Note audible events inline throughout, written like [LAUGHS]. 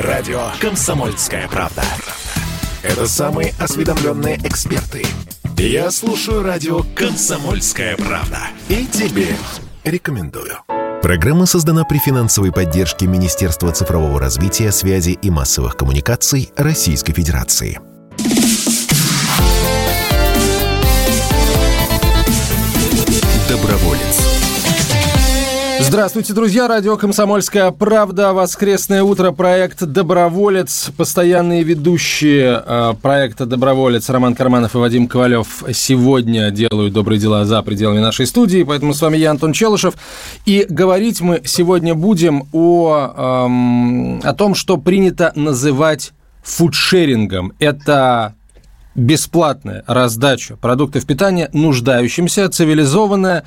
Радио «Комсомольская правда». Это самые осведомленные эксперты. Я слушаю радио «Комсомольская правда». И тебе рекомендую. Программа создана при финансовой поддержке Министерства цифрового развития, связи и массовых коммуникаций Российской Федерации. Доброволец. Здравствуйте, друзья. Радио «Комсомольская правда». Воскресное утро. Проект «Доброволец». Постоянные ведущие э, проекта «Доброволец» Роман Карманов и Вадим Ковалев сегодня делают добрые дела за пределами нашей студии. Поэтому с вами я, Антон Челышев. И говорить мы сегодня будем о, эм, о том, что принято называть фудшерингом. Это бесплатная раздача продуктов питания нуждающимся, цивилизованная,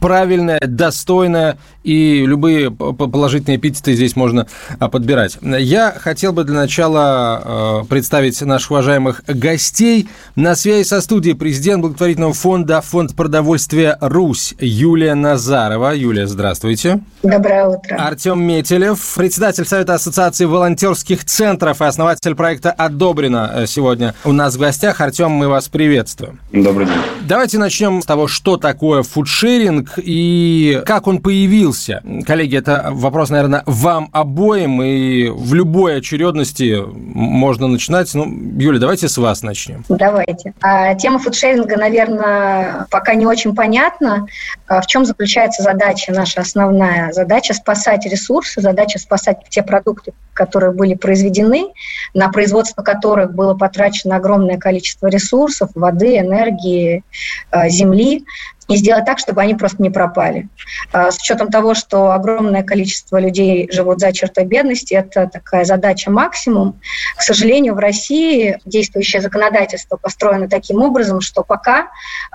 правильная, достойная, и любые положительные эпитеты здесь можно а, подбирать. Я хотел бы для начала а, представить наших уважаемых гостей. На связи со студией президент благотворительного фонда «Фонд продовольствия Русь» Юлия Назарова. Юлия, здравствуйте. Доброе утро. Артем Метелев, председатель Совета Ассоциации волонтерских центров и основатель проекта «Одобрено» сегодня у нас в гостях гостях. Артем, мы вас приветствуем. Добрый день. Давайте начнем с того, что такое фудшеринг и как он появился. Коллеги, это вопрос, наверное, вам обоим, и в любой очередности можно начинать. Ну, Юля, давайте с вас начнем. Давайте. А, тема фудшеринга, наверное, пока не очень понятна. А в чем заключается задача, наша основная задача – спасать ресурсы, задача спасать те продукты, которые были произведены, на производство которых было потрачено огромное количество количество ресурсов, воды, энергии, э, земли, и сделать так, чтобы они просто не пропали. Э, с учетом того, что огромное количество людей живут за чертой бедности, это такая задача максимум. К сожалению, в России действующее законодательство построено таким образом, что пока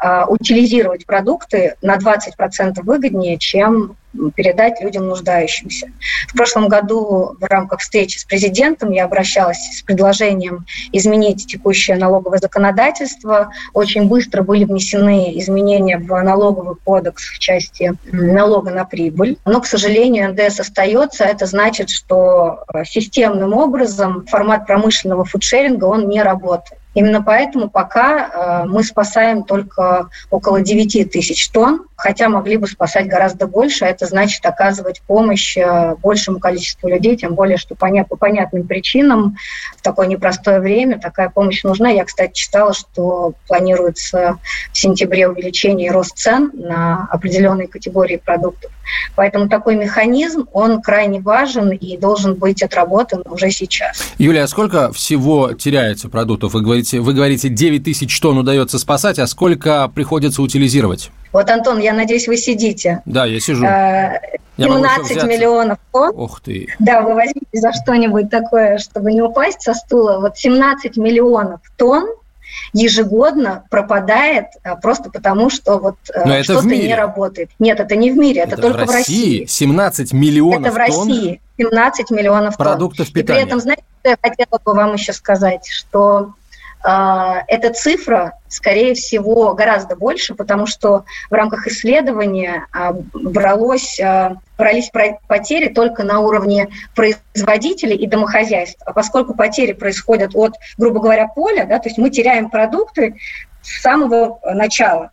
э, утилизировать продукты на 20% выгоднее, чем передать людям нуждающимся. В прошлом году в рамках встречи с президентом я обращалась с предложением изменить текущее налоговое законодательство. Очень быстро были внесены изменения в налоговый кодекс в части налога на прибыль. Но, к сожалению, НДС остается. Это значит, что системным образом формат промышленного фудшеринга он не работает. Именно поэтому пока э, мы спасаем только около 9 тысяч тонн, хотя могли бы спасать гораздо больше. Это значит оказывать помощь э, большему количеству людей, тем более, что по понятным причинам в такое непростое время такая помощь нужна. Я, кстати, читала, что планируется в сентябре увеличение и рост цен на определенные категории продуктов. Поэтому такой механизм, он крайне важен и должен быть отработан уже сейчас. Юлия, а сколько всего теряется продуктов? Вы говорите, вы говорите 9 тысяч тонн удается спасать, а сколько приходится утилизировать? Вот, Антон, я надеюсь, вы сидите. Да, я сижу. 17 э, миллионов тонн. Ух ты. Да, вы возьмите за что-нибудь такое, чтобы не упасть со стула. Вот 17 миллионов тонн ежегодно пропадает а, просто потому, что вот э, что-то не работает. Нет, это не в мире, это, это только в России. в России. 17 миллионов Это в России. 17 миллионов продуктов тонн. питания. И при этом, знаете, что я хотела бы вам еще сказать, что эта цифра, скорее всего, гораздо больше, потому что в рамках исследования э, бралось, э, брались потери только на уровне производителей и домохозяйств. А поскольку потери происходят от, грубо говоря, поля, да, то есть мы теряем продукты с самого начала,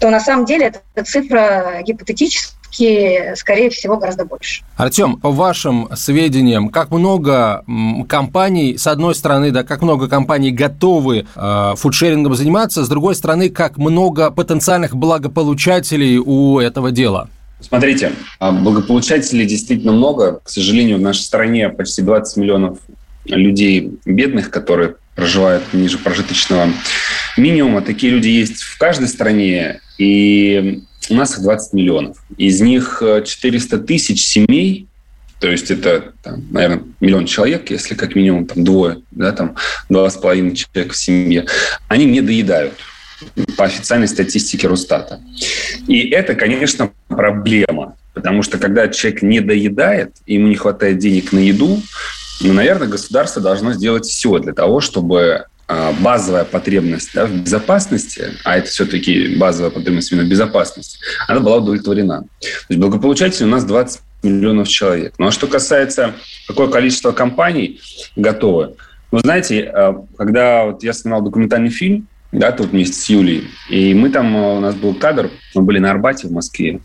то на самом деле эта цифра гипотетическая все скорее всего, гораздо больше. Артем, по вашим сведениям, как много компаний, с одной стороны, да, как много компаний готовы э, фудшерингом заниматься, с другой стороны, как много потенциальных благополучателей у этого дела? Смотрите, а, благополучателей действительно много. К сожалению, в нашей стране почти 20 миллионов людей бедных, которые проживают ниже прожиточного минимума. Такие люди есть в каждой стране. И у нас их 20 миллионов. Из них 400 э, тысяч семей, то есть это, там, наверное, миллион человек, если как минимум там двое, да, там два с половиной человека в семье, они не доедают по официальной статистике Росстата. И это, конечно, проблема, потому что когда человек не доедает, ему не хватает денег на еду, ну, наверное, государство должно сделать все для того, чтобы базовая потребность да, в безопасности, а это все-таки базовая потребность именно безопасности, она была удовлетворена. То есть благополучателей у нас 20 миллионов человек. Ну а что касается, какое количество компаний готовы, вы знаете, а, когда вот я снимал документальный фильм, да, тут вместе с Юлей. И мы там, а, у нас был кадр, мы были на Арбате в Москве,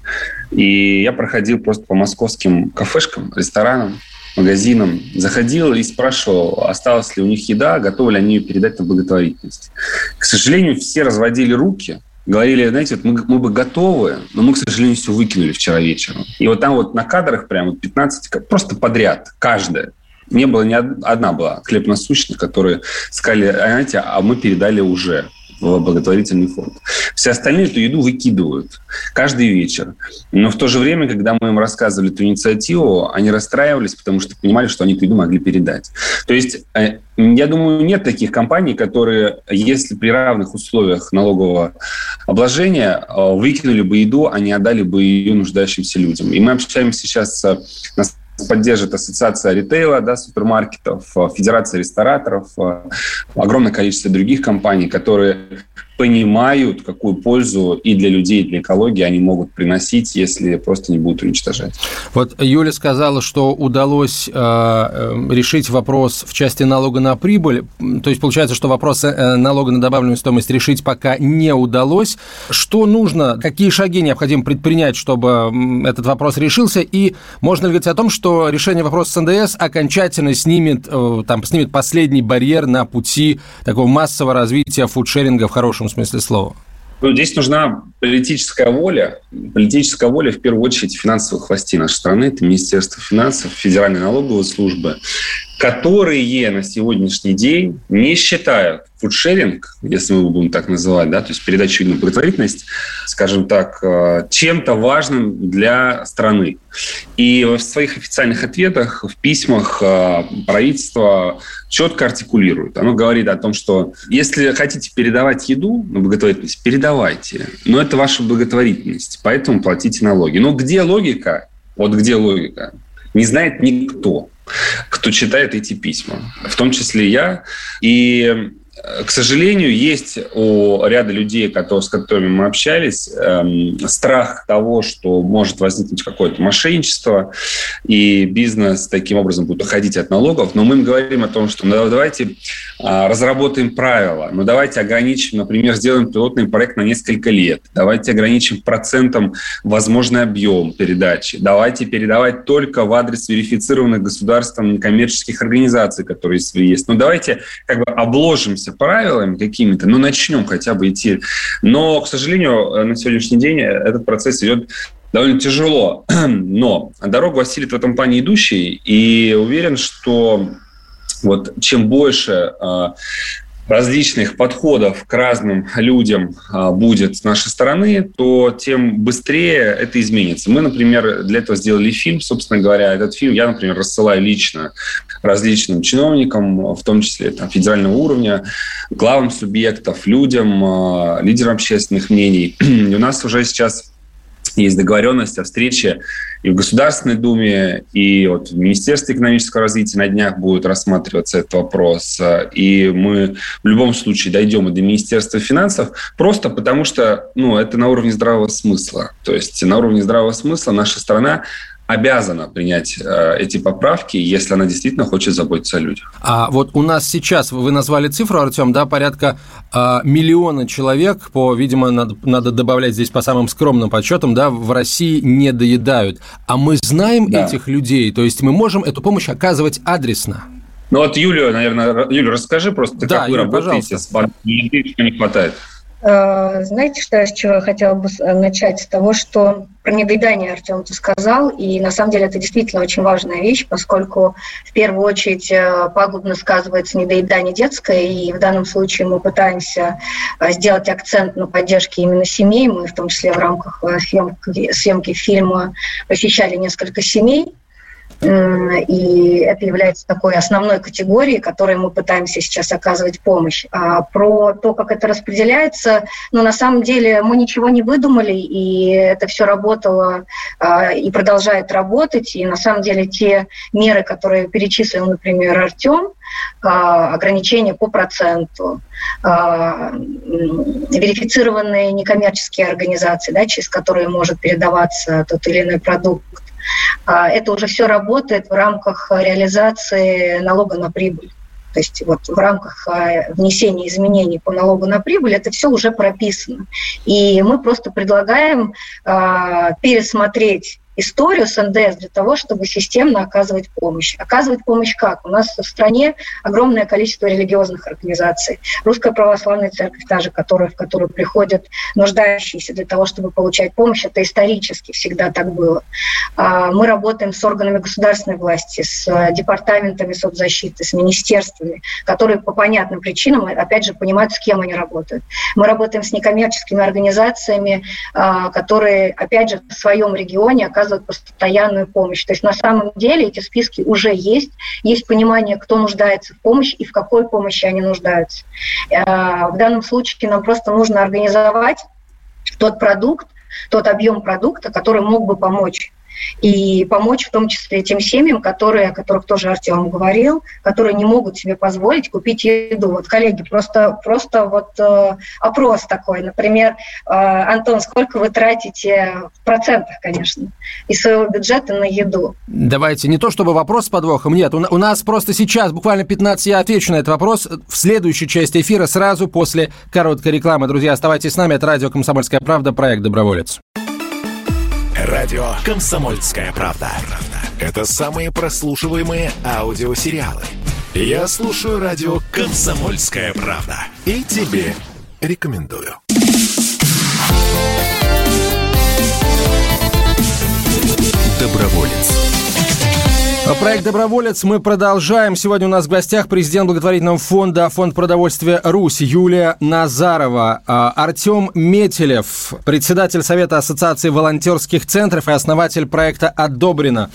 и я проходил просто по московским кафешкам, ресторанам, магазинам, заходил и спрашивал, осталась ли у них еда, готовы ли они ее передать на благотворительность. К сожалению, все разводили руки, говорили, знаете, вот мы, мы бы готовы, но мы, к сожалению, все выкинули вчера вечером. И вот там вот на кадрах прямо 15, просто подряд, каждая. Не было ни одна была хлеб насущных, которые сказали, «А знаете, а мы передали уже в благотворительный фонд. Все остальные эту еду выкидывают каждый вечер. Но в то же время, когда мы им рассказывали эту инициативу, они расстраивались, потому что понимали, что они эту еду могли передать. То есть, э, я думаю, нет таких компаний, которые, если при равных условиях налогового обложения, э, выкинули бы еду, а не отдали бы ее нуждающимся людям. И мы общаемся сейчас на поддержит Ассоциация ритейла, да, супермаркетов, э, Федерация рестораторов, э, огромное количество других компаний, которые понимают, какую пользу и для людей, и для экологии они могут приносить, если просто не будут уничтожать. Вот Юля сказала, что удалось э, э решить вопрос в части налога на прибыль. То есть получается, что вопрос э, налога на добавленную стоимость решить пока не удалось. Что нужно, какие шаги необходимо предпринять, чтобы этот вопрос решился? И можно ли говорить о том, что решение вопроса с НДС окончательно снимет, э, там, снимет последний барьер на пути такого массового развития фудшеринга в хорошем хорошем смысле слова? Ну, здесь нужна политическая воля. Политическая воля, в первую очередь, финансовых властей нашей страны. Это Министерство финансов, Федеральная налоговая служба, которые на сегодняшний день не считают фудшеринг, если мы будем так называть, да, то есть передачу на благотворительность, скажем так, э, чем-то важным для страны. И в своих официальных ответах, в письмах э, правительство четко артикулирует. Оно говорит о том, что если хотите передавать еду на благотворительность, передавайте. Но это ваша благотворительность, поэтому платите налоги. Но где логика? Вот где логика? Не знает никто кто читает эти письма, в том числе я. И к сожалению, есть у ряда людей, с которыми мы общались, эм, страх того, что может возникнуть какое-то мошенничество, и бизнес таким образом будет уходить от налогов. Но мы им говорим о том, что ну, давайте а, разработаем правила, ну, давайте ограничим, например, сделаем пилотный проект на несколько лет, давайте ограничим процентом возможный объем передачи, давайте передавать только в адрес верифицированных государством некоммерческих организаций, которые есть. Ну, давайте как бы обложимся правилами какими-то, ну, начнем хотя бы идти. Но, к сожалению, на сегодняшний день этот процесс идет довольно тяжело. [CLEARS THROAT] Но дорогу осилит в этом плане идущий, и уверен, что вот чем больше э, различных подходов к разным людям а, будет с нашей стороны, то тем быстрее это изменится. Мы, например, для этого сделали фильм, собственно говоря. Этот фильм я, например, рассылаю лично различным чиновникам, в том числе там, федерального уровня, главам субъектов, людям, а, лидерам общественных мнений. [CLEARS THROAT] И у нас уже сейчас есть договоренность о встрече и в Государственной Думе, и вот в Министерстве экономического развития на днях будет рассматриваться этот вопрос. И мы в любом случае дойдем и до Министерства финансов, просто потому что ну, это на уровне здравого смысла. То есть на уровне здравого смысла наша страна обязана принять э, эти поправки, если она действительно хочет заботиться о людях. А вот у нас сейчас, вы назвали цифру, Артем, да, порядка э, миллиона человек, по, видимо, надо, надо добавлять здесь по самым скромным подсчетам, да, в России не доедают. А мы знаем да. этих людей, то есть мы можем эту помощь оказывать адресно. Ну вот Юлия, наверное, Юля, расскажи просто, да, как Юля, вы работаете пожалуйста. с банком еды, что не хватает. Э, знаете, что, с чего я хотела бы начать? С того, что про недоедание Артем ты сказал, и на самом деле это действительно очень важная вещь, поскольку в первую очередь э, пагубно сказывается недоедание детское, и в данном случае мы пытаемся э, сделать акцент на поддержке именно семей. Мы в том числе в рамках съемки, съемки фильма посещали несколько семей, и это является такой основной категорией, которой мы пытаемся сейчас оказывать помощь. А про то, как это распределяется, ну, на самом деле мы ничего не выдумали, и это все работало а, и продолжает работать, и на самом деле те меры, которые перечислил, например, Артем, а, ограничения по проценту, верифицированные некоммерческие организации, да, через которые может передаваться тот или иной продукт, а, это уже все работает в рамках реализации налога на прибыль. То есть вот в рамках а, внесения изменений по налогу на прибыль это все уже прописано. И мы просто предлагаем э, пересмотреть историю с НДС для того, чтобы системно оказывать помощь. Оказывать помощь как? У нас в стране огромное количество религиозных организаций. Русская православная церковь, та же, которая, в которую приходят нуждающиеся для того, чтобы получать помощь, это исторически всегда так было. А, мы работаем с органами государственной власти, с департаментами соцзащиты, с министерствами, которые по понятным причинам, опять же, понимают, с кем они работают. Мы работаем с некоммерческими организациями, а, которые, опять же, в своем регионе оказывают оказывают постоянную помощь. То есть на самом деле эти списки уже есть, есть понимание, кто нуждается в помощи и в какой помощи они нуждаются. Э, в данном случае нам просто нужно организовать тот продукт, тот объем продукта, который мог бы помочь и помочь в том числе тем семьям, которые, о которых тоже Артем говорил, которые не могут себе позволить купить еду. Вот, коллеги, просто, просто вот э, опрос такой, например, э, Антон, сколько вы тратите в процентах, конечно, из своего бюджета на еду? Давайте, не то чтобы вопрос с подвохом, нет, у, у нас просто сейчас, буквально 15, я отвечу на этот вопрос в следующей части эфира, сразу после короткой рекламы. Друзья, оставайтесь с нами, это радио «Комсомольская правда», проект «Доброволец». Радио «Комсомольская правда». Это самые прослушиваемые аудиосериалы. Я слушаю радио «Комсомольская правда». И тебе рекомендую. Доброволец. Проект «Доброволец» мы продолжаем. Сегодня у нас в гостях президент благотворительного фонда «Фонд продовольствия Русь» Юлия Назарова, а, Артем Метелев, председатель Совета Ассоциации волонтерских центров и основатель проекта «Одобрено».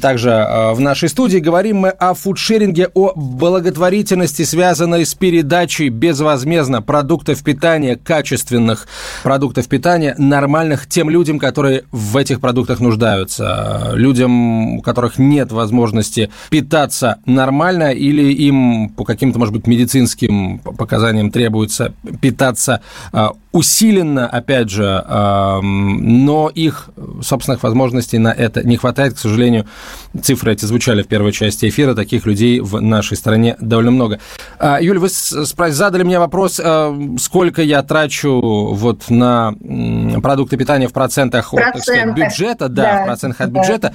Также а, в нашей студии говорим мы о фудшеринге, о благотворительности, связанной с передачей безвозмездно продуктов питания, качественных продуктов питания, нормальных тем людям, которые в этих продуктах нуждаются. Людям, у которых нет возможности возможности питаться нормально или им по каким-то, может быть, медицинским показаниям требуется питаться а, усиленно, опять же, но их собственных возможностей на это не хватает, к сожалению. Цифры эти звучали в первой части эфира, таких людей в нашей стране довольно много. А, Юль, вы задали мне вопрос, а, сколько я трачу вот на продукты питания в процентах, от, так сказать, бюджета, да, да, в процентах от да. бюджета.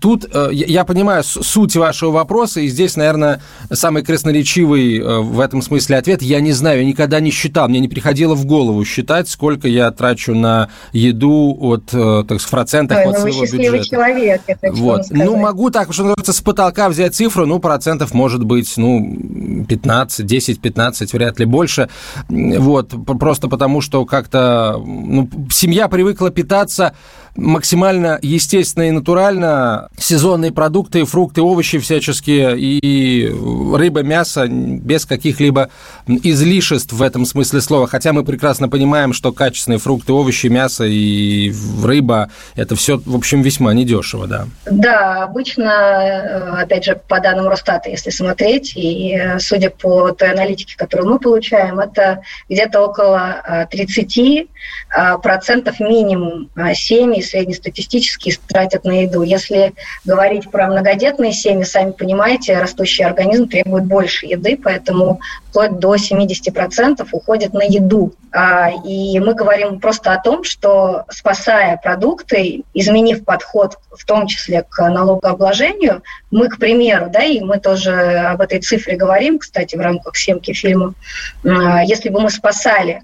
Тут э, я понимаю суть вашего вопроса, и здесь, наверное, самый красноречивый э, в этом смысле ответ. Я не знаю, я никогда не считал, мне не приходило в голову считать, сколько я трачу на еду от, э, так сказать, процентов Ой, от ну своего бюджета. человек, это вот. Ну, могу так, что называется, с потолка взять цифру, ну, процентов может быть, ну, 15, 10, 15, вряд ли больше. Вот, просто потому, что как-то ну, семья привыкла питаться максимально естественно и натурально. Сезонные продукты, фрукты, овощи всяческие и рыба, мясо без каких-либо излишеств в этом смысле слова. Хотя мы прекрасно понимаем, что качественные фрукты, овощи, мясо и рыба – это все, в общем, весьма недешево, да. Да, обычно, э, опять же, по данным Росстата, если смотреть, и э, судя по той аналитике, которую мы получаем, это где-то около 30 э, процентов минимум семьи среднестатистически тратят на еду. Если говорить про многодетные семьи, сами понимаете, растущий организм требует больше еды, поэтому вплоть до 70% уходит на еду. А, и мы говорим просто о том, что спасая продукты, изменив подход в том числе к налогообложению, мы, к примеру, да, и мы тоже об этой цифре говорим, кстати, в рамках съемки фильма, а, если бы мы спасали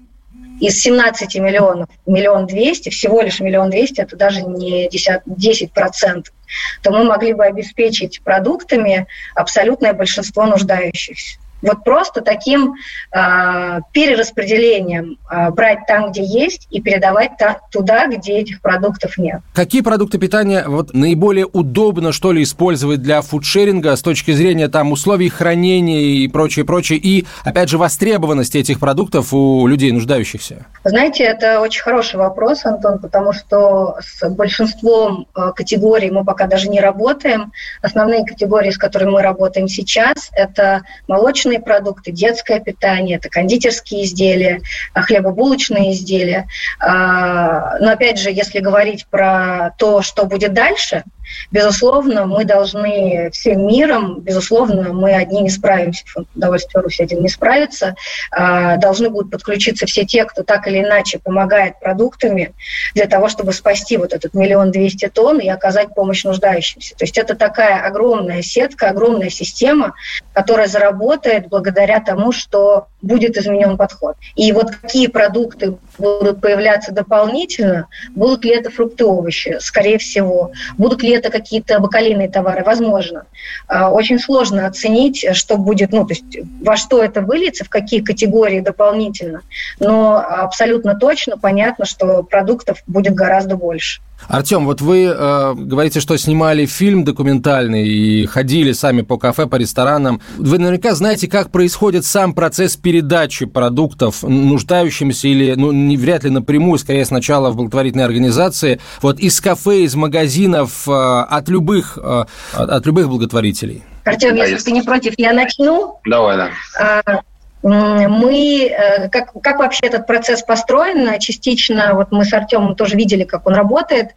из 17 миллионов, миллион двести, всего лишь миллион двести, это даже не 10, 10 процентов, то мы могли бы обеспечить продуктами абсолютное большинство нуждающихся. Вот просто таким э, перераспределением э, брать там, где есть, и передавать та, туда, где этих продуктов нет. Какие продукты питания вот, наиболее удобно, что ли, использовать для фудшеринга с точки зрения там, условий хранения и прочее, прочее, и, опять же, востребованности этих продуктов у людей, нуждающихся? Знаете, это очень хороший вопрос, Антон, потому что с большинством э, категорий мы пока даже не работаем. Основные категории, с которыми мы работаем сейчас, это молочные молочные продукты, детское питание, это кондитерские изделия, а, хлебобулочные изделия. А, но опять же, если говорить про то, что будет дальше – Безусловно, мы должны всем миром, безусловно, мы одни не справимся, фонд Руси один не справится, а, должны будут подключиться все те, кто так или иначе помогает продуктами для того, чтобы спасти вот этот миллион двести тонн и оказать помощь нуждающимся. То есть это такая огромная сетка, огромная система, которая заработает благодаря тому, что будет изменен подход. И вот какие продукты будут появляться дополнительно, будут ли это фрукты, овощи, скорее всего, будут ли это какие-то бакалейные товары, возможно. А, очень сложно оценить, что будет, ну, то есть во что это выльется, в какие категории дополнительно, но абсолютно точно понятно, что продуктов будет гораздо больше. Артем, вот вы э, говорите, что снимали фильм документальный и ходили сами по кафе, по ресторанам. Вы наверняка знаете, как происходит сам процесс передачи продуктов нуждающимся или, ну, не вряд ли напрямую, скорее сначала в благотворительной организации, вот из кафе, из магазинов, э, от любых, э, от любых благотворителей. Артем, да, если есть. ты не против, я начну. Давай, да. А, мы, э, как, как вообще этот процесс построен, частично, вот мы с Артемом тоже видели, как он работает.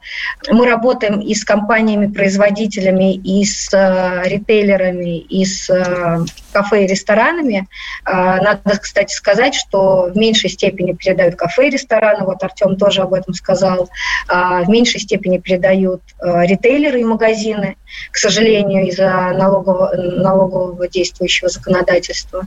Мы работаем и с компаниями-производителями, и с э, ритейлерами, и с э, кафе и ресторанами. Надо, кстати, сказать, что в меньшей степени передают кафе и рестораны, вот Артем тоже об этом сказал, в меньшей степени передают ритейлеры и магазины, к сожалению, из-за налогового, налогового действующего законодательства.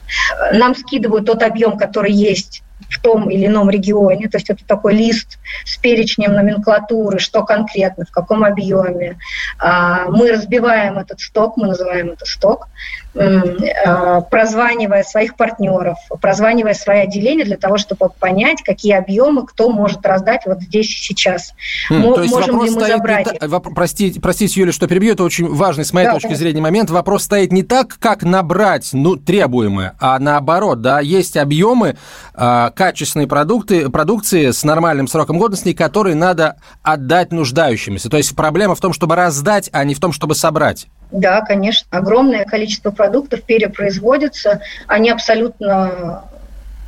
Нам скидывают тот объем, который есть в том или ином регионе, то есть это такой лист с перечнем номенклатуры, что конкретно, в каком объеме. А, мы разбиваем этот сток, мы называем это сток, прозванивая своих партнеров, прозванивая свои отделения для того, чтобы понять, какие объемы кто может раздать вот здесь и сейчас. Хм, то есть Можем ли мы забрать? Не, вопрос, простите, простите, Юля, что перебью, это очень важный с моей да, точки да. зрения момент. Вопрос стоит не так, как набрать ну, требуемое, а наоборот, да, есть объемы, а, качественные продукты, продукции с нормальным сроком годности, которые надо отдать нуждающимся. То есть проблема в том, чтобы раздать, а не в том, чтобы собрать. Да, конечно. Огромное количество продуктов перепроизводится. Они абсолютно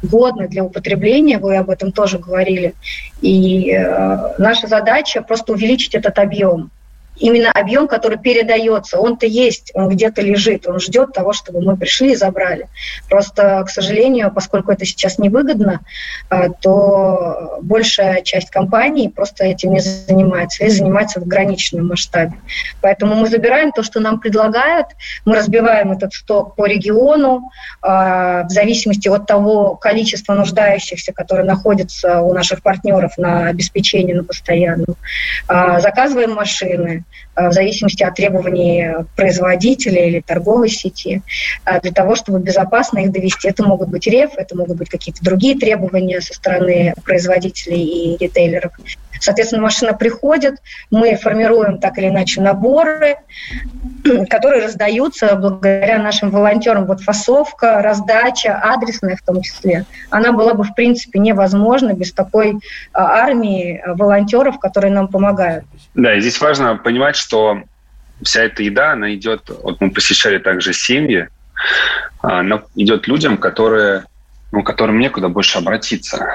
годны для употребления, вы об этом тоже говорили. И э, наша задача просто увеличить этот объем именно объем, который передается, он-то есть, он где-то лежит, он ждет того, чтобы мы пришли и забрали. Просто, к сожалению, поскольку это сейчас невыгодно, а, то большая часть компаний просто этим не занимается, и занимается в ограниченном масштабе. Поэтому мы забираем то, что нам предлагают, мы разбиваем этот сток по региону, а, в зависимости от того количества нуждающихся, которые находятся у наших партнеров на обеспечении на постоянном, а, заказываем машины, в зависимости от требований производителя или торговой сети, э, для того, чтобы безопасно их довести. Это могут быть реф, это могут быть какие-то другие требования со стороны производителей и ритейлеров. Соответственно, машина приходит, мы формируем так или иначе наборы, [CLEARS THROAT] которые раздаются благодаря нашим волонтерам. Вот фасовка, раздача, адресная в том числе, она была бы, в принципе, невозможна без такой армии волонтеров, которые нам помогают. Да, и здесь важно понимать, что вся эта еда, она идет, вот мы посещали также семьи, она идет людям, которые, ну, которым некуда больше обратиться.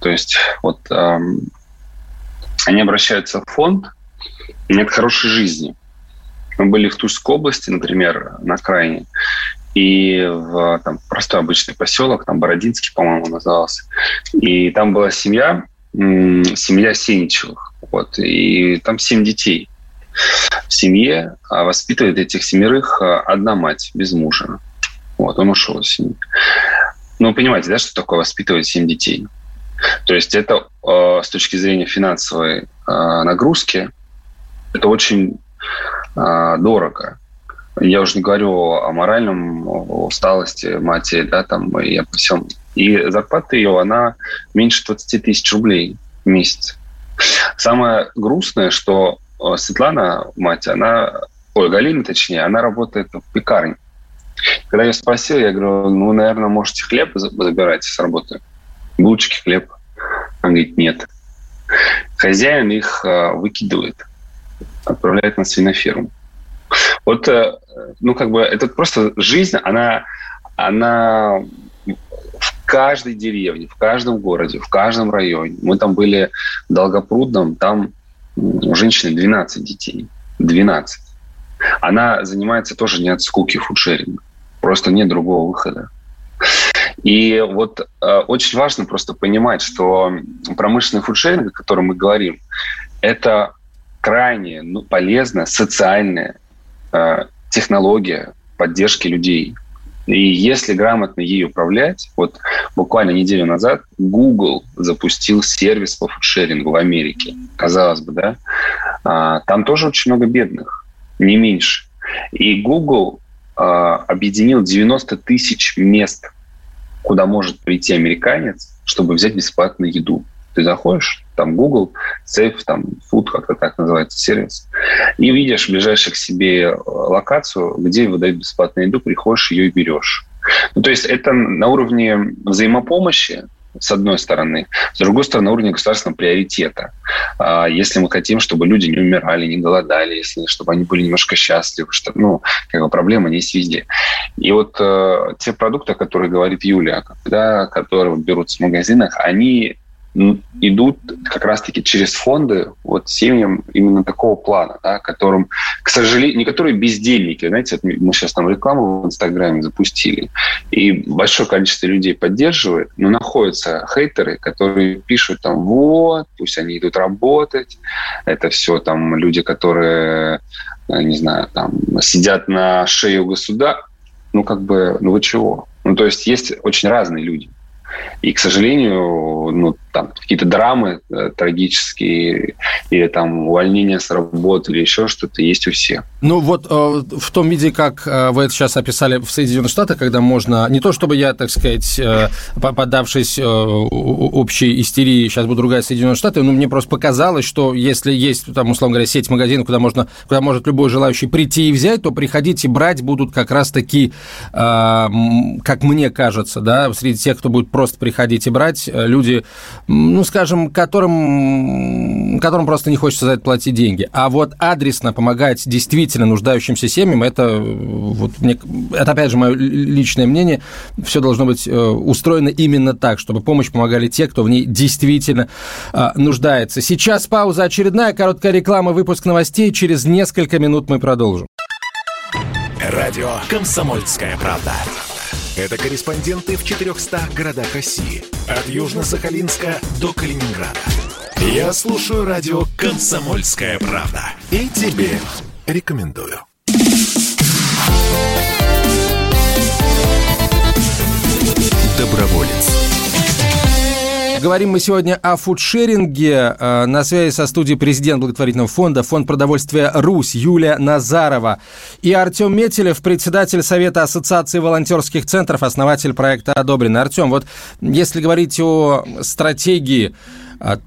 То есть вот эм, они обращаются в фонд, нет хорошей жизни. Мы были в Тульской области, например, на окраине, и в там, простой обычный поселок, там Бородинский, по-моему, назывался. И там была семья, семья Сеничевых, вот, и там семь детей. В семье а воспитывает этих семерых а, одна мать без мужа. Вот, он ушел из семьи. Ну, понимаете, да, что такое воспитывать семь детей? То есть это э, с точки зрения финансовой э, нагрузки, это очень э, дорого. Я уже не говорю о моральном, усталости матери, да, там, и обо всем. И зарплата ее, она меньше 20 тысяч рублей в месяц. Самое грустное, что Светлана, мать, она, ой, Галина, точнее, она работает в пекарне. Когда я спросил, я говорю, ну, наверное, можете хлеб забирать с работы? Булочки, хлеб. Она говорит, нет. Хозяин их э, выкидывает, отправляет на свиноферму. Вот, э, ну, как бы, это просто жизнь, она, она в каждой деревне, в каждом городе, в каждом районе. Мы там были в Долгопрудном, там у женщины 12 детей. 12. Она занимается тоже не от скуки фудшеринга. Просто нет другого выхода. И вот э, очень важно просто понимать, что промышленный фудшеринг, о котором мы говорим, это крайне ну, полезная социальная э, технология поддержки людей. И если грамотно ей управлять, вот буквально неделю назад Google запустил сервис по фудшерингу в Америке. Казалось бы, да? А, там тоже очень много бедных, не меньше. И Google а, объединил 90 тысяч мест, куда может прийти американец, чтобы взять бесплатную еду. Ты заходишь, там Google, Safe, там Food, как-то так называется сервис, и видишь ближайшую к себе э, локацию, где выдают бесплатную еду, приходишь, ее и берешь. Ну, то есть это на уровне взаимопомощи, с одной стороны. С другой стороны, на уровне государственного приоритета. А, если мы хотим, чтобы люди не умирали, не голодали, если, чтобы они были немножко счастливы, что, ну, как бы проблема есть везде. И вот э, те продукты, о которых говорит Юлия, да, которые берут в магазинах, они идут как раз-таки через фонды вот семьям именно такого плана, да, которым, к сожалению, не которые бездельники, знаете, мы сейчас там рекламу в Инстаграме запустили, и большое количество людей поддерживает, но находятся хейтеры, которые пишут там, вот, пусть они идут работать, это все там люди, которые, э, не знаю, там сидят на шее у государства, ну как бы, ну вы чего? Ну то есть есть очень разные люди. И, к сожалению, ну, там какие-то драмы э, трагические или там увольнение с работы или еще что-то есть у всех. Ну вот э, в том виде, как э, вы это сейчас описали в Соединенных Штатах, когда можно, не то чтобы я, так сказать, э, поддавшись э, общей истерии, сейчас буду ругать Соединенные Штаты, но мне просто показалось, что если есть, там, условно говоря, сеть магазинов, куда можно, куда может любой желающий прийти и взять, то приходите брать будут как раз-таки, э, как мне кажется, да, среди тех, кто будет просто приходить и брать, э, люди, ну, скажем, которым, которым просто не хочется за это платить деньги. А вот адресно помогать действительно нуждающимся семьям, это, вот, мне, это опять же, мое личное мнение, все должно быть э, устроено именно так, чтобы помощь помогали те, кто в ней действительно э, нуждается. Сейчас пауза очередная, короткая реклама, выпуск новостей. Через несколько минут мы продолжим. Радио «Комсомольская правда». Это корреспонденты в 400 городах России. От Южно-Сахалинска до Калининграда. Я слушаю радио «Комсомольская правда». И тебе рекомендую. Доброволец. Говорим мы сегодня о фудшеринге. Э, на связи со студией президент благотворительного фонда «Фонд продовольствия Русь» Юлия Назарова и Артем Метелев, председатель Совета Ассоциации волонтерских центров, основатель проекта «Одобрено». Артем, вот если говорить о стратегии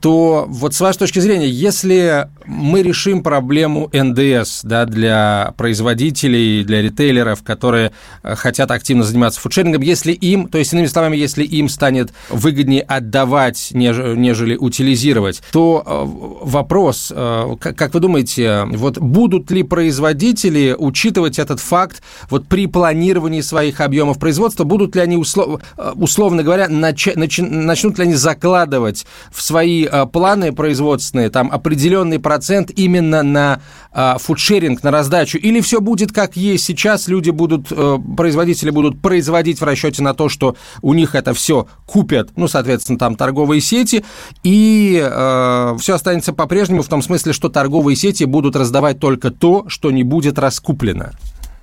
то вот с вашей точки зрения, если мы решим проблему НДС да, для производителей, для ритейлеров, которые э, хотят активно заниматься фудшерингом, если им, то есть, иными словами, если им станет выгоднее отдавать, нежели утилизировать, то э, вопрос, э, как вы думаете, вот будут ли производители учитывать этот факт вот при планировании своих объемов производства, будут ли они, услов, условно говоря, нач, начнут ли они закладывать в свои свои а, планы производственные, там определенный процент именно на а, фудшеринг, на раздачу, или все будет как есть сейчас, люди будут, э, производители будут производить в расчете на то, что у них это все купят, ну, соответственно, там торговые сети, и э, все останется по-прежнему в том смысле, что торговые сети будут раздавать только то, что не будет раскуплено.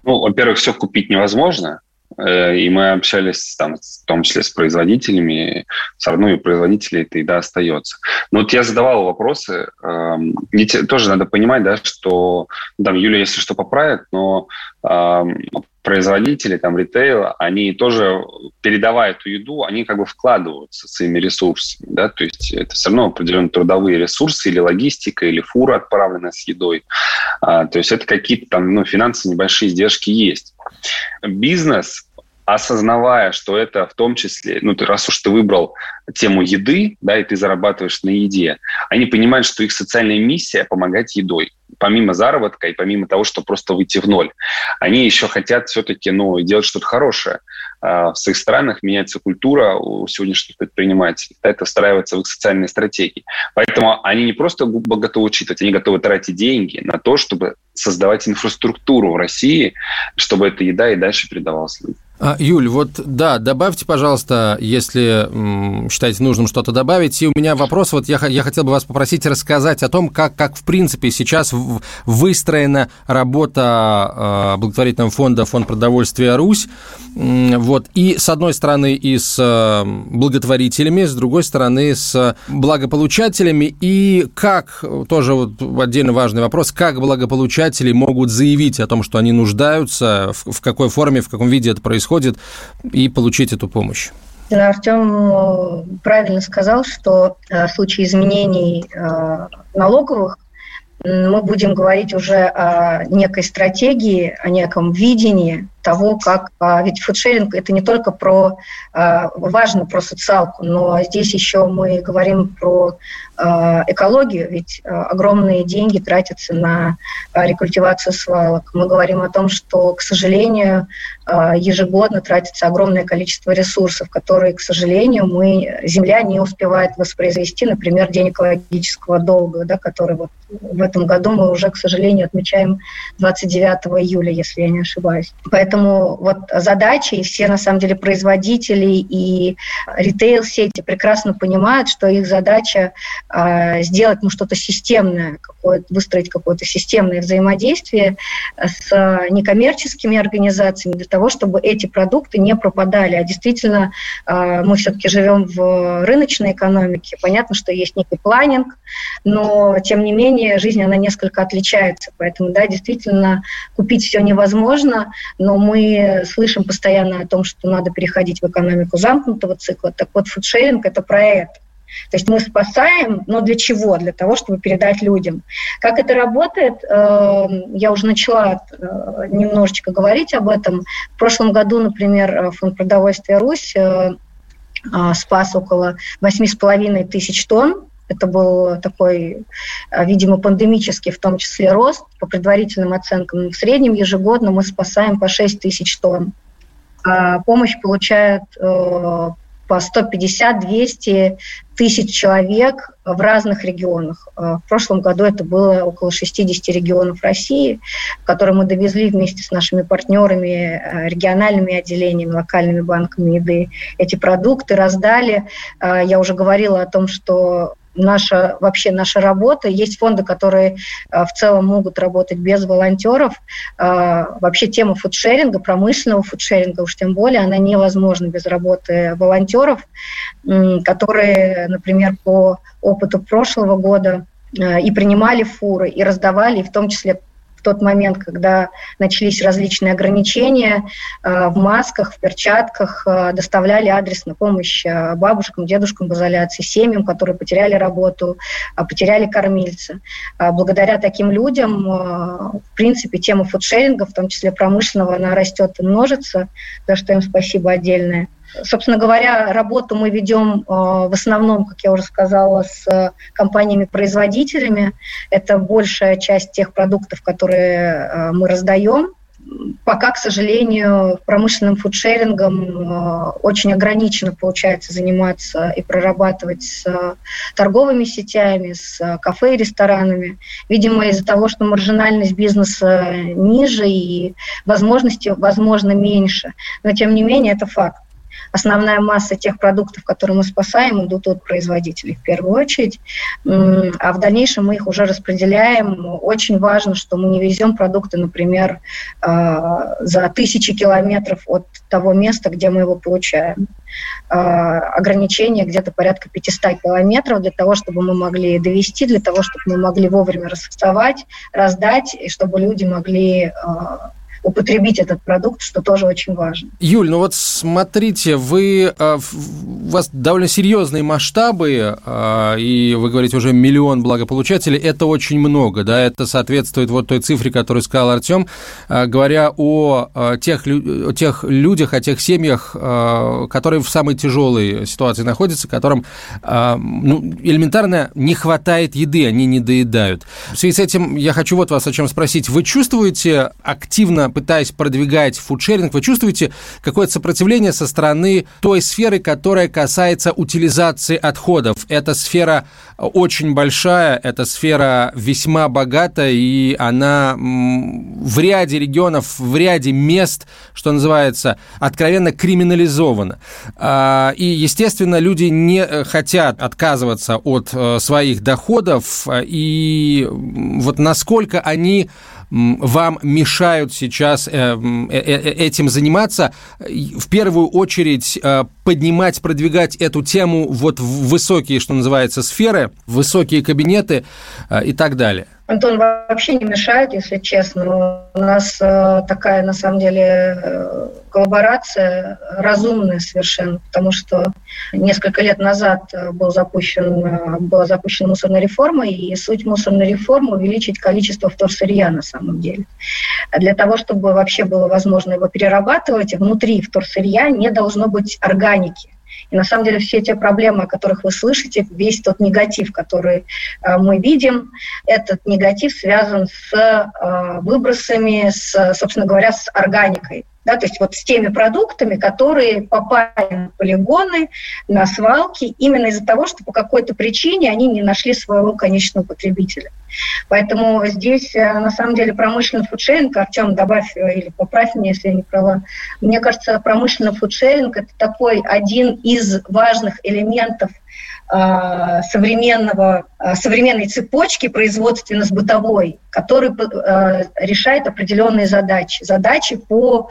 Ну, во-первых, все купить невозможно, э, и мы общались там, в том числе с производителями, все равно и производителей это еда остается. Но вот я задавал вопросы, эм, ведь тоже надо понимать, да, что, там, Юля, если что, поправит, но эм, производители, там, ритейл, они тоже, передавая эту еду, они как бы вкладываются своими ресурсами, да, то есть это все равно определенные трудовые ресурсы или логистика, или фура, отправленная с едой. А, то есть это какие-то там, ну, финансовые небольшие издержки есть. Бизнес осознавая, что это в том числе, ну, ты, раз уж ты выбрал тему еды, да, и ты зарабатываешь на еде, они понимают, что их социальная миссия – помогать едой. Помимо заработка и помимо того, что просто выйти в ноль. Они еще хотят все-таки, ну, делать что-то хорошее. А, в своих странах меняется культура у сегодняшних предпринимателей. Это встраивается в их социальные стратегии. Поэтому они не просто готовы учитывать, они готовы тратить деньги на то, чтобы создавать инфраструктуру в России, чтобы эта еда и дальше передавалась людям. А, Юль, вот да, добавьте, пожалуйста, если м, считаете нужным что-то добавить. И у меня вопрос, вот я, я хотел бы вас попросить рассказать о том, как, как в принципе сейчас выстроена работа э, благотворительного фонда «Фонд продовольствия Русь». Вот, и с одной стороны и с э, благотворителями, с другой стороны с благополучателями, и как, тоже вот отдельно важный вопрос, как благополучатели могут заявить о том, что они нуждаются, в, в какой форме, в каком виде это происходит, и получить эту помощь. Артем э, правильно сказал, что э, в случае изменений налоговых мы будем говорить уже о некой стратегии, о неком видении того, как... А, ведь фудшеринг – это не только про... Важно про социалку, но здесь еще мы говорим про экологию, ведь огромные деньги тратятся на рекультивацию свалок. Мы говорим о том, что, к сожалению, ежегодно тратится огромное количество ресурсов, которые, к сожалению, мы, Земля не успевает воспроизвести, например, день экологического долга, да, который вот в этом году мы уже, к сожалению, отмечаем 29 июля, если я не ошибаюсь. Поэтому вот задача, и все на самом деле производители и ритейл-сети прекрасно понимают, что их задача э, сделать ну, что-то системное, какое выстроить какое-то системное взаимодействие с некоммерческими организациями для того, чтобы эти продукты не пропадали. А действительно, э, мы все-таки живем в рыночной экономике. Понятно, что есть некий планинг, но тем не менее жизнь, она несколько отличается. Поэтому, да, действительно, купить все невозможно, но мы слышим постоянно о том, что надо переходить в экономику замкнутого цикла. Так вот, фудшеринг – это проект. То есть мы спасаем, но для чего? Для того, чтобы передать людям. Как это работает, эм, я уже начала э, немножечко говорить об этом. В прошлом году, например, фонд продовольствия «Русь» э, спас около 8,5 тысяч тонн это был такой, видимо, пандемический, в том числе, рост. По предварительным оценкам, в среднем ежегодно мы спасаем по 6 тысяч тонн. А помощь получают э, по 150-200 тысяч человек в разных регионах. Э, в прошлом году это было около 60 регионов России, которые мы довезли вместе с нашими партнерами, э, региональными отделениями, локальными банками еды эти продукты, раздали. Я уже говорила о том, что наша вообще наша работа. Есть фонды, которые э, в целом могут работать без волонтеров. Э, вообще тема фудшеринга, промышленного фудшеринга, уж тем более, она невозможна без работы волонтеров, которые, например, по опыту прошлого года э, и принимали фуры, и раздавали, и в том числе тот момент, когда начались различные ограничения, э, в масках, в перчатках э, доставляли адрес на помощь э, бабушкам, дедушкам в изоляции, семьям, которые потеряли работу, потеряли кормильца. Благодаря таким людям, в принципе, тема фудшеринга, в том числе промышленного, она растет и множится, за что им спасибо отдельное. Собственно говоря, работу мы ведем э, в основном, как я уже сказала, с э, компаниями-производителями. Это большая часть тех продуктов, которые э, мы раздаем. Пока, к сожалению, промышленным фудшерингом очень ограниченно получается заниматься и прорабатывать с торговыми сетями, с кафе и ресторанами. Видимо, из-за того, что маржинальность бизнеса ниже и возможности, возможно, меньше. Но, тем не менее, это факт. Основная масса тех продуктов, которые мы спасаем, идут от производителей в первую очередь, а в дальнейшем мы их уже распределяем. Очень важно, что мы не везем продукты, например, а, за тысячи километров от того места, где мы его получаем. А, ограничение где-то порядка 500 километров для того, чтобы мы могли довести, для того, чтобы мы могли вовремя расфасовать, раздать, и чтобы люди могли а, употребить этот продукт, что тоже очень важно. Юль, ну вот смотрите, вы, э, у вас довольно серьезные масштабы, э, и вы говорите уже миллион благополучателей, это очень много, да, это соответствует вот той цифре, которую сказал Артем, э, говоря о тех, о тех людях, о тех семьях, которые в самой тяжелой ситуации находятся, которым ну, элементарно не хватает еды, они не доедают. В связи с этим я хочу вот вас о чем спросить. Вы чувствуете активно пытаясь продвигать фудшеринг, вы чувствуете какое-то сопротивление со стороны той сферы, которая касается утилизации отходов? Эта сфера очень большая, эта сфера весьма богата, и она в ряде регионов, в ряде мест, что называется, откровенно криминализована. А, и, естественно, люди не хотят отказываться от э, своих доходов, и вот насколько они вам мешают сейчас э, э, э, этим заниматься, в первую очередь поднимать, продвигать эту тему вот в высокие, что называется, сферы, высокие кабинеты и так далее? Антон вообще не мешает, если честно. У нас э, такая, на самом деле, э, коллаборация разумная совершенно, потому что несколько лет назад был запущен, была запущена мусорная реформа, и суть мусорной реформы увеличить количество вторсырья на самом деле. Для того, чтобы вообще было возможно его перерабатывать, внутри вторсырья не должно быть органики. И на самом деле все те проблемы, о которых вы слышите, весь тот негатив, который э, мы видим, этот негатив связан с э, выбросами, с, собственно говоря, с органикой да, то есть вот с теми продуктами, которые попали на полигоны, на свалки, именно из-за того, что по какой-то причине они не нашли своего конечного потребителя. Поэтому здесь, э, на самом деле, промышленный фудшеринг, Артем, добавь э, или поправь меня, если я не права, мне кажется, промышленный фудшеринг – это такой один из важных элементов современного, а, современной цепочки производственно-бытовой, который а, решает определенные задачи. Задачи по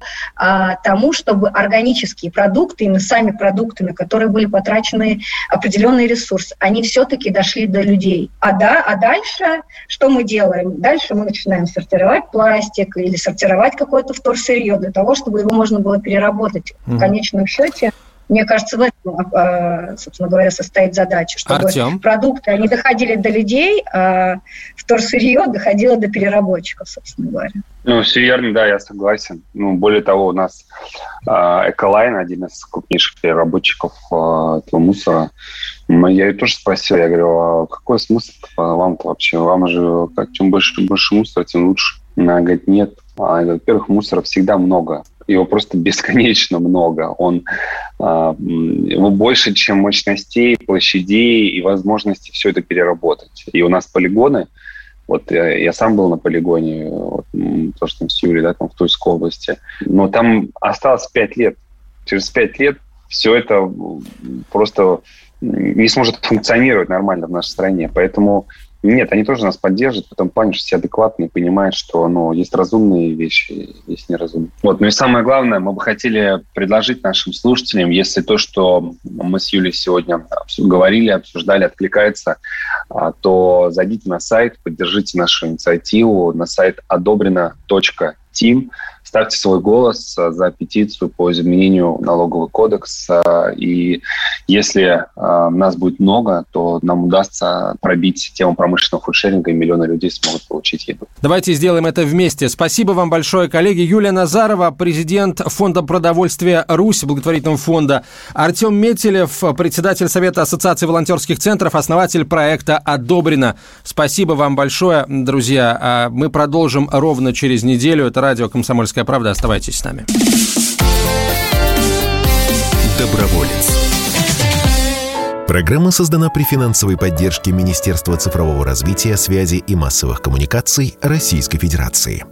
тому, чтобы органические продукты, именно сами продукты, на которые были потрачены определенные ресурсы, они все-таки дошли до людей. А, да, а дальше что мы делаем? Дальше мы начинаем сортировать пластик или сортировать какое-то вторсырье для того, чтобы его можно было переработать mm-hmm. в конечном счете мне кажется, в этом, а, собственно говоря, состоит задача, чтобы Артем? продукты, они доходили до людей, а вторсырье доходило до переработчиков, собственно говоря. Ну, все верно, да, я согласен. Ну, более того, у нас э, Эколайн, один из крупнейших переработчиков этого мусора, я ее тоже спросил, я говорю, а какой смысл вам-то вообще? Вам же, как, чем больше, больше мусора, тем лучше. Она говорит, нет. А, во-первых, мусора всегда много его просто [LAUGHS] бесконечно много. Он э, его больше, чем мощностей, площадей и возможности все это переработать. И у нас полигоны, вот я, я сам был на полигоне, вот, то, что там с Юрией, да, там в Тульской области, но там осталось пять лет. Через пять лет все это просто не сможет функционировать нормально в нашей стране. Поэтому нет, они тоже нас поддерживают, потом плане, что все адекватные, понимают, что ну, есть разумные вещи, есть неразумные. Вот, ну и самое главное, мы бы хотели предложить нашим слушателям, если то, что мы с Юлей сегодня говорили, обсуждали, откликается, а, то зайдите на сайт, поддержите нашу инициативу на сайт одобрено.тим, ставьте свой голос э, за петицию по изменению налогового кодекса. И если э, нас будет много, то нам удастся пробить тему промышленного фудшеринга, и миллионы людей смогут получить еду. Давайте сделаем это вместе. Спасибо вам большое, коллеги. Юлия Назарова, президент Фонда продовольствия «Русь», благотворительного фонда. Артем Метелев, председатель Совета Ассоциации волонтерских центров, основатель проекта «Одобрено». Спасибо вам большое, друзья. А мы продолжим ровно через неделю. Это радио «Комсомольская правда». Оставайтесь с нами. Доброволец. Программа создана при финансовой поддержке Министерства цифрового развития, связи и массовых коммуникаций Российской Федерации.